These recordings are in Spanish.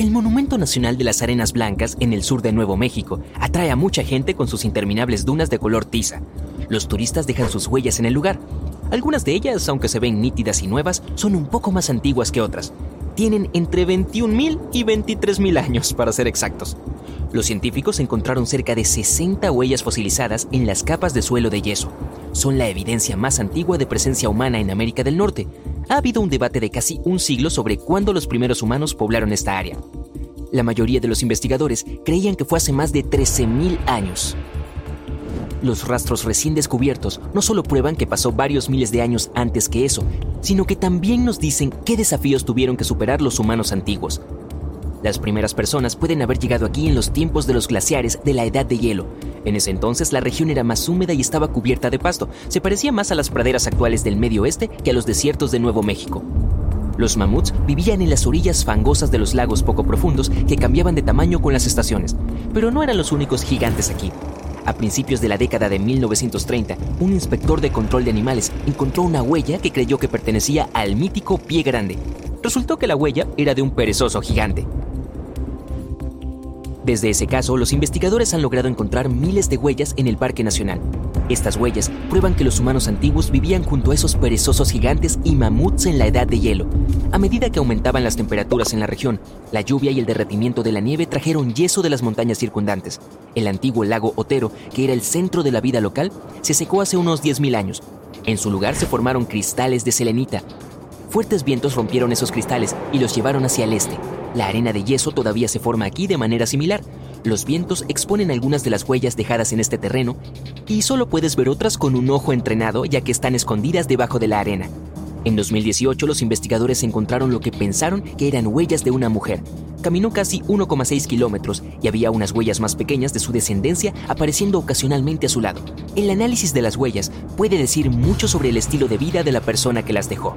El Monumento Nacional de las Arenas Blancas en el sur de Nuevo México atrae a mucha gente con sus interminables dunas de color tiza. Los turistas dejan sus huellas en el lugar. Algunas de ellas, aunque se ven nítidas y nuevas, son un poco más antiguas que otras. Tienen entre 21.000 y 23.000 años, para ser exactos. Los científicos encontraron cerca de 60 huellas fosilizadas en las capas de suelo de yeso. Son la evidencia más antigua de presencia humana en América del Norte, ha habido un debate de casi un siglo sobre cuándo los primeros humanos poblaron esta área. La mayoría de los investigadores creían que fue hace más de 13.000 años. Los rastros recién descubiertos no solo prueban que pasó varios miles de años antes que eso, sino que también nos dicen qué desafíos tuvieron que superar los humanos antiguos. Las primeras personas pueden haber llegado aquí en los tiempos de los glaciares de la edad de hielo. En ese entonces la región era más húmeda y estaba cubierta de pasto. Se parecía más a las praderas actuales del medio oeste que a los desiertos de Nuevo México. Los mamuts vivían en las orillas fangosas de los lagos poco profundos que cambiaban de tamaño con las estaciones, pero no eran los únicos gigantes aquí. A principios de la década de 1930, un inspector de control de animales encontró una huella que creyó que pertenecía al mítico pie grande. Resultó que la huella era de un perezoso gigante. Desde ese caso, los investigadores han logrado encontrar miles de huellas en el Parque Nacional. Estas huellas prueban que los humanos antiguos vivían junto a esos perezosos gigantes y mamuts en la edad de hielo. A medida que aumentaban las temperaturas en la región, la lluvia y el derretimiento de la nieve trajeron yeso de las montañas circundantes. El antiguo lago Otero, que era el centro de la vida local, se secó hace unos 10.000 años. En su lugar se formaron cristales de selenita. Fuertes vientos rompieron esos cristales y los llevaron hacia el este. La arena de yeso todavía se forma aquí de manera similar. Los vientos exponen algunas de las huellas dejadas en este terreno y solo puedes ver otras con un ojo entrenado ya que están escondidas debajo de la arena. En 2018 los investigadores encontraron lo que pensaron que eran huellas de una mujer. Caminó casi 1,6 kilómetros y había unas huellas más pequeñas de su descendencia apareciendo ocasionalmente a su lado. El análisis de las huellas puede decir mucho sobre el estilo de vida de la persona que las dejó.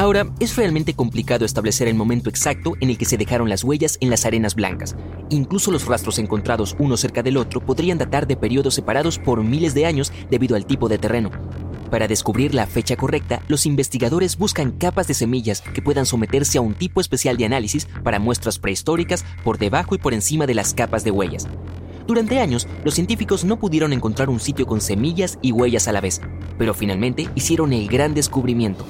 Ahora, es realmente complicado establecer el momento exacto en el que se dejaron las huellas en las arenas blancas. Incluso los rastros encontrados uno cerca del otro podrían datar de periodos separados por miles de años debido al tipo de terreno. Para descubrir la fecha correcta, los investigadores buscan capas de semillas que puedan someterse a un tipo especial de análisis para muestras prehistóricas por debajo y por encima de las capas de huellas. Durante años, los científicos no pudieron encontrar un sitio con semillas y huellas a la vez, pero finalmente hicieron el gran descubrimiento.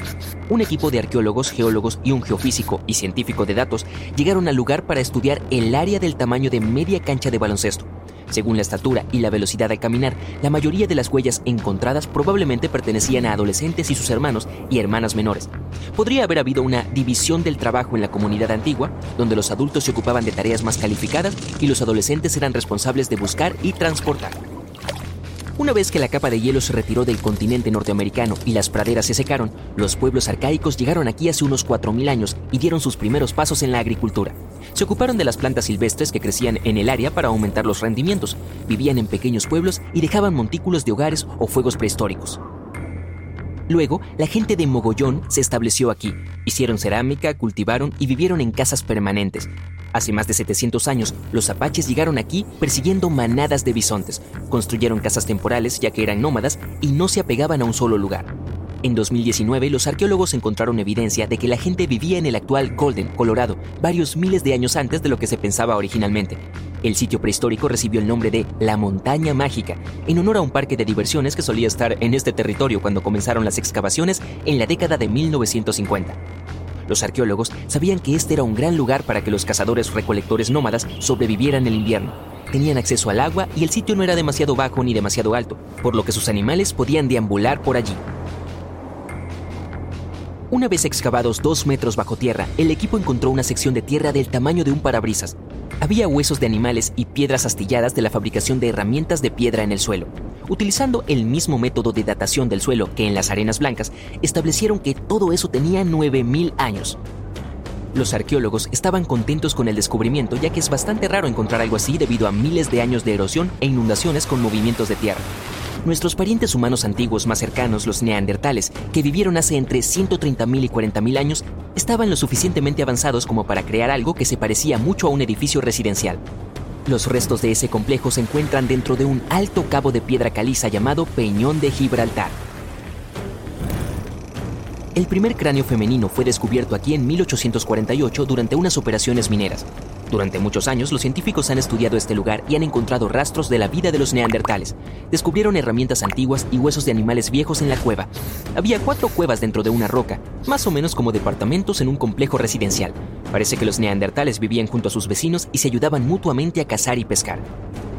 Un equipo de arqueólogos, geólogos y un geofísico y científico de datos llegaron al lugar para estudiar el área del tamaño de media cancha de baloncesto. Según la estatura y la velocidad al caminar, la mayoría de las huellas encontradas probablemente pertenecían a adolescentes y sus hermanos y hermanas menores. Podría haber habido una división del trabajo en la comunidad antigua, donde los adultos se ocupaban de tareas más calificadas y los adolescentes eran responsables de buscar y transportar. Una vez que la capa de hielo se retiró del continente norteamericano y las praderas se secaron, los pueblos arcaicos llegaron aquí hace unos 4.000 años y dieron sus primeros pasos en la agricultura. Se ocuparon de las plantas silvestres que crecían en el área para aumentar los rendimientos, vivían en pequeños pueblos y dejaban montículos de hogares o fuegos prehistóricos. Luego, la gente de Mogollón se estableció aquí. Hicieron cerámica, cultivaron y vivieron en casas permanentes. Hace más de 700 años, los apaches llegaron aquí persiguiendo manadas de bisontes. Construyeron casas temporales ya que eran nómadas y no se apegaban a un solo lugar. En 2019, los arqueólogos encontraron evidencia de que la gente vivía en el actual Golden, Colorado, varios miles de años antes de lo que se pensaba originalmente. El sitio prehistórico recibió el nombre de La Montaña Mágica, en honor a un parque de diversiones que solía estar en este territorio cuando comenzaron las excavaciones en la década de 1950. Los arqueólogos sabían que este era un gran lugar para que los cazadores recolectores nómadas sobrevivieran el invierno. Tenían acceso al agua y el sitio no era demasiado bajo ni demasiado alto, por lo que sus animales podían deambular por allí. Una vez excavados dos metros bajo tierra, el equipo encontró una sección de tierra del tamaño de un parabrisas. Había huesos de animales y piedras astilladas de la fabricación de herramientas de piedra en el suelo. Utilizando el mismo método de datación del suelo que en las arenas blancas, establecieron que todo eso tenía 9.000 años. Los arqueólogos estaban contentos con el descubrimiento ya que es bastante raro encontrar algo así debido a miles de años de erosión e inundaciones con movimientos de tierra. Nuestros parientes humanos antiguos más cercanos, los neandertales, que vivieron hace entre 130.000 y 40.000 años, estaban lo suficientemente avanzados como para crear algo que se parecía mucho a un edificio residencial. Los restos de ese complejo se encuentran dentro de un alto cabo de piedra caliza llamado Peñón de Gibraltar. El primer cráneo femenino fue descubierto aquí en 1848 durante unas operaciones mineras. Durante muchos años, los científicos han estudiado este lugar y han encontrado rastros de la vida de los neandertales. Descubrieron herramientas antiguas y huesos de animales viejos en la cueva. Había cuatro cuevas dentro de una roca, más o menos como departamentos en un complejo residencial. Parece que los neandertales vivían junto a sus vecinos y se ayudaban mutuamente a cazar y pescar.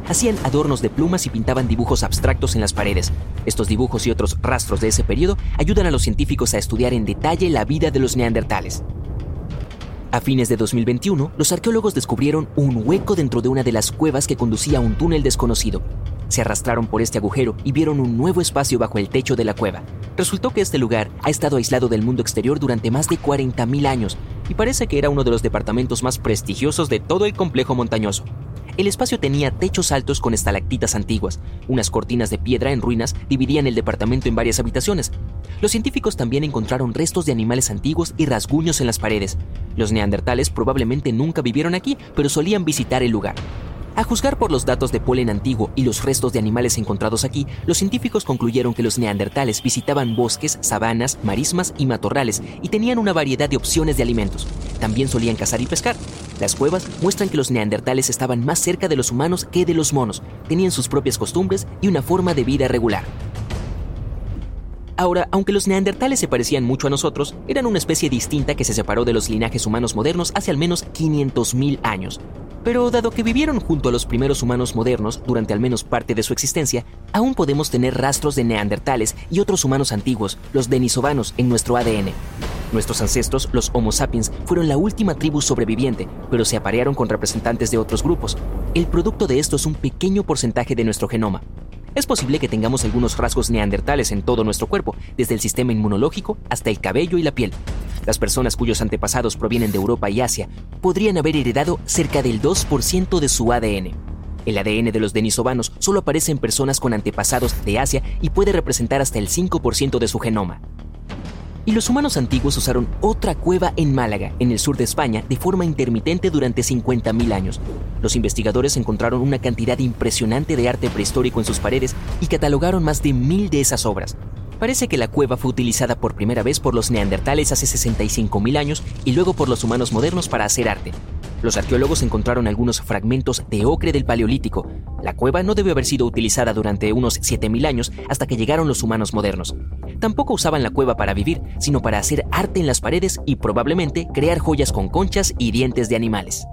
Hacían adornos de plumas y pintaban dibujos abstractos en las paredes. Estos dibujos y otros rastros de ese periodo ayudan a los científicos a estudiar en detalle la vida de los neandertales. A fines de 2021, los arqueólogos descubrieron un hueco dentro de una de las cuevas que conducía a un túnel desconocido. Se arrastraron por este agujero y vieron un nuevo espacio bajo el techo de la cueva. Resultó que este lugar ha estado aislado del mundo exterior durante más de 40.000 años y parece que era uno de los departamentos más prestigiosos de todo el complejo montañoso. El espacio tenía techos altos con estalactitas antiguas. Unas cortinas de piedra en ruinas dividían el departamento en varias habitaciones. Los científicos también encontraron restos de animales antiguos y rasguños en las paredes. Los neandertales probablemente nunca vivieron aquí, pero solían visitar el lugar. A juzgar por los datos de polen antiguo y los restos de animales encontrados aquí, los científicos concluyeron que los neandertales visitaban bosques, sabanas, marismas y matorrales y tenían una variedad de opciones de alimentos. También solían cazar y pescar. Las cuevas muestran que los neandertales estaban más cerca de los humanos que de los monos, tenían sus propias costumbres y una forma de vida regular. Ahora, aunque los neandertales se parecían mucho a nosotros, eran una especie distinta que se separó de los linajes humanos modernos hace al menos 500.000 años. Pero dado que vivieron junto a los primeros humanos modernos durante al menos parte de su existencia, aún podemos tener rastros de neandertales y otros humanos antiguos, los denisovanos, en nuestro ADN. Nuestros ancestros, los Homo sapiens, fueron la última tribu sobreviviente, pero se aparearon con representantes de otros grupos. El producto de esto es un pequeño porcentaje de nuestro genoma. Es posible que tengamos algunos rasgos neandertales en todo nuestro cuerpo, desde el sistema inmunológico hasta el cabello y la piel. Las personas cuyos antepasados provienen de Europa y Asia podrían haber heredado cerca del 2% de su ADN. El ADN de los denisovanos solo aparece en personas con antepasados de Asia y puede representar hasta el 5% de su genoma. Y los humanos antiguos usaron otra cueva en Málaga, en el sur de España, de forma intermitente durante 50.000 años. Los investigadores encontraron una cantidad impresionante de arte prehistórico en sus paredes y catalogaron más de mil de esas obras. Parece que la cueva fue utilizada por primera vez por los neandertales hace 65.000 años y luego por los humanos modernos para hacer arte. Los arqueólogos encontraron algunos fragmentos de ocre del Paleolítico. La cueva no debe haber sido utilizada durante unos 7.000 años hasta que llegaron los humanos modernos. Tampoco usaban la cueva para vivir, sino para hacer arte en las paredes y probablemente crear joyas con conchas y dientes de animales.